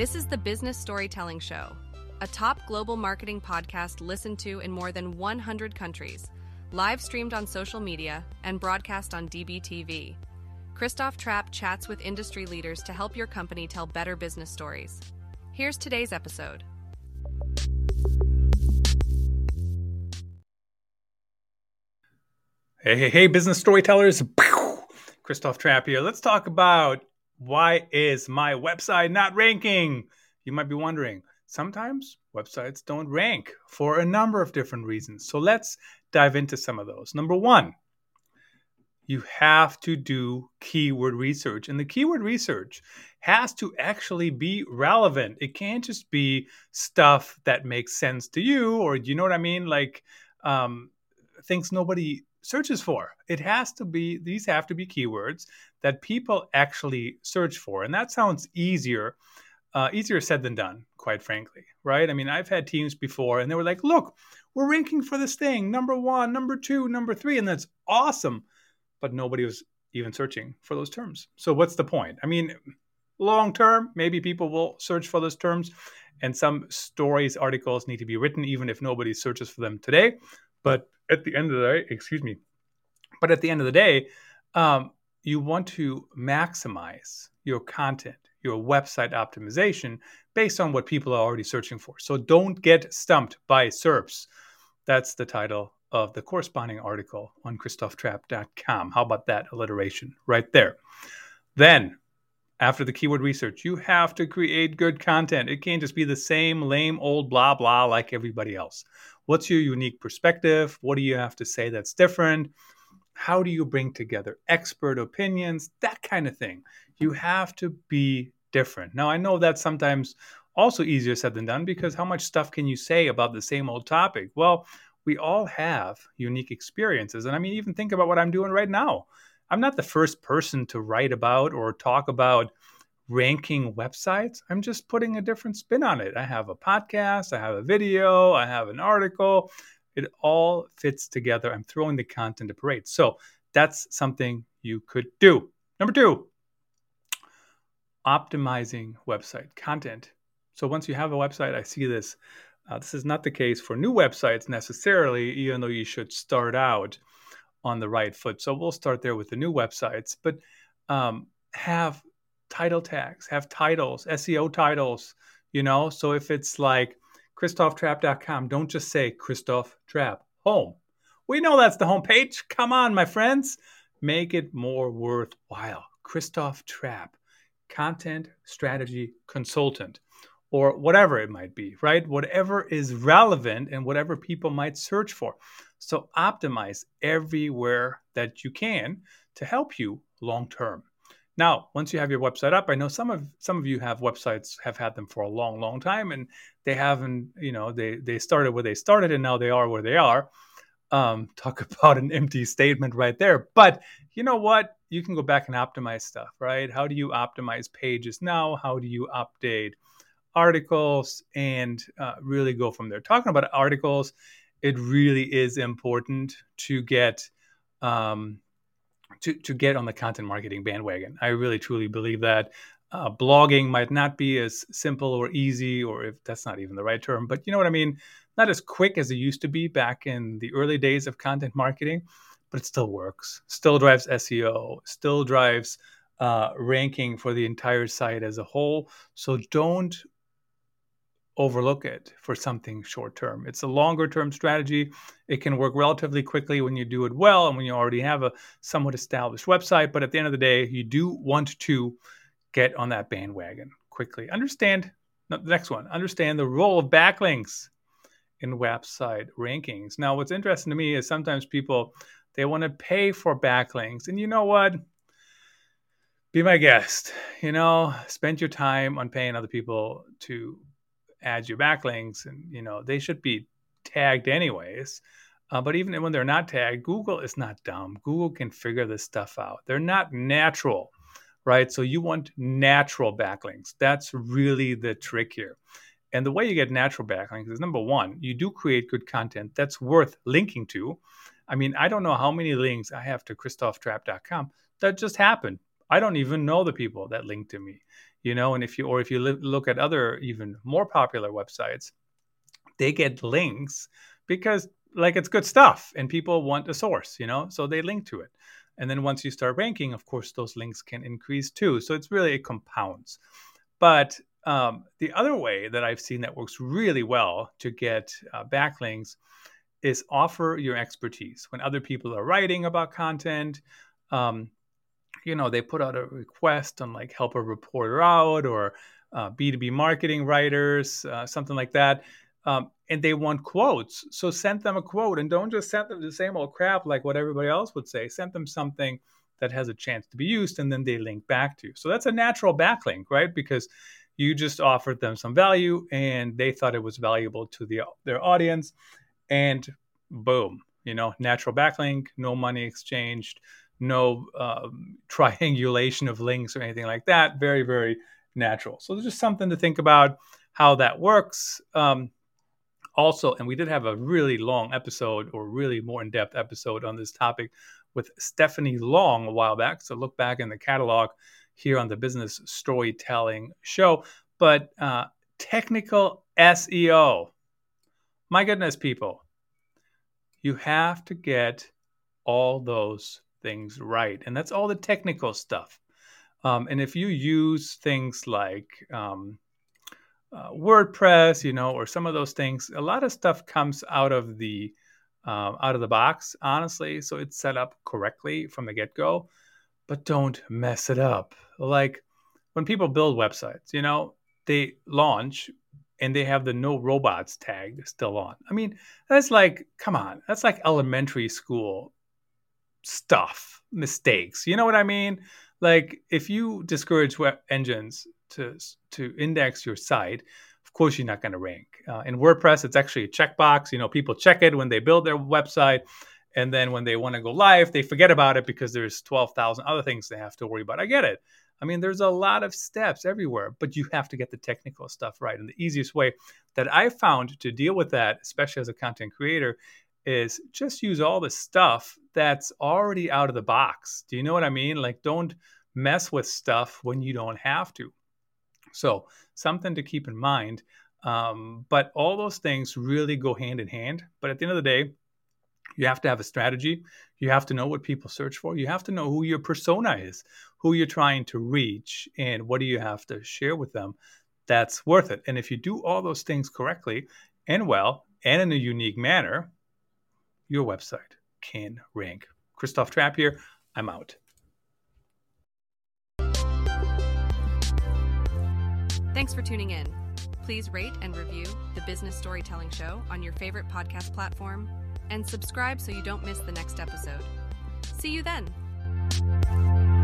This is the Business Storytelling Show, a top global marketing podcast listened to in more than 100 countries, live streamed on social media, and broadcast on DBTV. Christoph Trappe chats with industry leaders to help your company tell better business stories. Here's today's episode. Hey, hey, hey, business storytellers. Christoph Trappe here. Let's talk about why is my website not ranking? You might be wondering. Sometimes websites don't rank for a number of different reasons. So let's dive into some of those. Number one, you have to do keyword research. And the keyword research has to actually be relevant. It can't just be stuff that makes sense to you, or you know what I mean? Like um, things nobody searches for. It has to be, these have to be keywords that people actually search for. And that sounds easier, uh, easier said than done, quite frankly, right? I mean, I've had teams before and they were like, look, we're ranking for this thing, number one, number two, number three, and that's awesome. But nobody was even searching for those terms. So what's the point? I mean, long term, maybe people will search for those terms. And some stories, articles need to be written, even if nobody searches for them today. But at the end of the day, excuse me, but at the end of the day, um, you want to maximize your content, your website optimization based on what people are already searching for. So don't get stumped by SERPs. That's the title of the corresponding article on christophtrappe.com. How about that alliteration right there? Then, after the keyword research, you have to create good content. It can't just be the same lame old blah blah like everybody else. What's your unique perspective? What do you have to say that's different? How do you bring together expert opinions? That kind of thing. You have to be different. Now, I know that's sometimes also easier said than done because how much stuff can you say about the same old topic? Well, we all have unique experiences. And I mean, even think about what I'm doing right now. I'm not the first person to write about or talk about ranking websites. I'm just putting a different spin on it. I have a podcast, I have a video, I have an article. It all fits together. I'm throwing the content to parade. So that's something you could do. Number two, optimizing website content. So once you have a website, I see this. Uh, this is not the case for new websites necessarily, even though you should start out on the right foot. So we'll start there with the new websites, but um, have title tags, have titles, SEO titles, you know. So if it's like ChristophTrappe.com, don't just say Christoph Trappe home. We know that's the homepage. Come on, my friends. Make it more worthwhile. Christoph Trappe, content strategy consultant, or whatever it might be, right? Whatever is relevant and whatever people might search for. So optimize everywhere that you can to help you long term. Now, once you have your website up, I know some of some of you have websites have had them for a long, long time, and they haven't, you know, they they started where they started, and now they are where they are. Um, talk about an empty statement right there. But you know what? You can go back and optimize stuff, right? How do you optimize pages now? How do you update articles and uh, really go from there? Talking about articles, it really is important to get um, to, to get on the content marketing bandwagon. I really truly believe that. Uh, blogging might not be as simple or easy, or if that's not even the right term, but you know what I mean? Not as quick as it used to be back in the early days of content marketing, but it still works, still drives SEO, still drives uh, ranking for the entire site as a whole. So don't overlook it for something short term. It's a longer term strategy. It can work relatively quickly when you do it well and when you already have a somewhat established website. But at the end of the day, you do want to get on that bandwagon quickly. Understand the next one understand the role of backlinks in website rankings. Now, what's interesting to me is sometimes people they want to pay for backlinks. And you know what? Be my guest. You know, spend your time on paying other people to add your backlinks, and you know they should be tagged anyways. Uh, but even when they're not tagged, Google is not dumb. Google can figure this stuff out. They're not natural, right? So you want natural backlinks. That's really the trick here. And the way you get natural backlinks is number one, you do create good content that's worth linking to. I mean, I don't know how many links I have to christophtrappe.com that just happened I don't even know the people that link to me, you know. And if you or if you look at other even more popular websites, they get links because like it's good stuff and people want a source, you know, so they link to it. And then once you start ranking, of course, those links can increase too. So it's really it compounds. But um, the other way that I've seen that works really well to get uh, backlinks is offer your expertise. When other people are writing about content, um, you know, they put out a request on like help a reporter out or uh, B2B marketing writers, uh, something like that. Um, and they want quotes. So send them a quote and don't just send them the same old crap like what everybody else would say. Send them something that has a chance to be used and then they link back to. You. So that's a natural backlink, right? Because you just offered them some value and they thought it was valuable to the their audience and boom, you know, natural backlink, no money exchanged, no um, triangulation of links or anything like that. Very, very natural. So there's just something to think about how that works. Um, also, and we did have a really long episode or really more in depth episode on this topic with Stephanie Long a while back. So look back in the catalog here on the Business Storytelling Show. But uh, technical SEO, my goodness, people, you have to get all those things right. And that's all the technical stuff. Um, and if you use things like um, uh, WordPress, you know, or some of those things, a lot of stuff comes out of the um, out of the box, honestly. So it's set up correctly from the get go, but don't mess it up. Like when people build websites, you know, they launch and they have the no robots tag still on. I mean, that's like, come on, that's like elementary school stuff, mistakes. You know what I mean? Like if you discourage web engines to to index your site, of course you're not going to rank. Uh, in WordPress, it's actually a checkbox. You know, people check it when they build their website, and then when they want to go live, they forget about it because there's twelve thousand other things they have to worry about. I get it. I mean, there's a lot of steps everywhere, but you have to get the technical stuff right. And the easiest way that I found to deal with that, especially as a content creator, is just use all the stuff that's already out of the box. Do you know what I mean? Like, don't mess with stuff when you don't have to. So, something to keep in mind. Um, but all those things really go hand in hand. But at the end of the day, you have to have a strategy. You have to know what people search for. You have to know who your persona is, who you're trying to reach, and what do you have to share with them that's worth it. And if you do all those things correctly and well and in a unique manner, your website can rank. Christoph Trappe here. I'm out. Thanks for tuning in. Please rate and review the Business Storytelling Show on your favorite podcast platform and subscribe so you don't miss the next episode. See you then.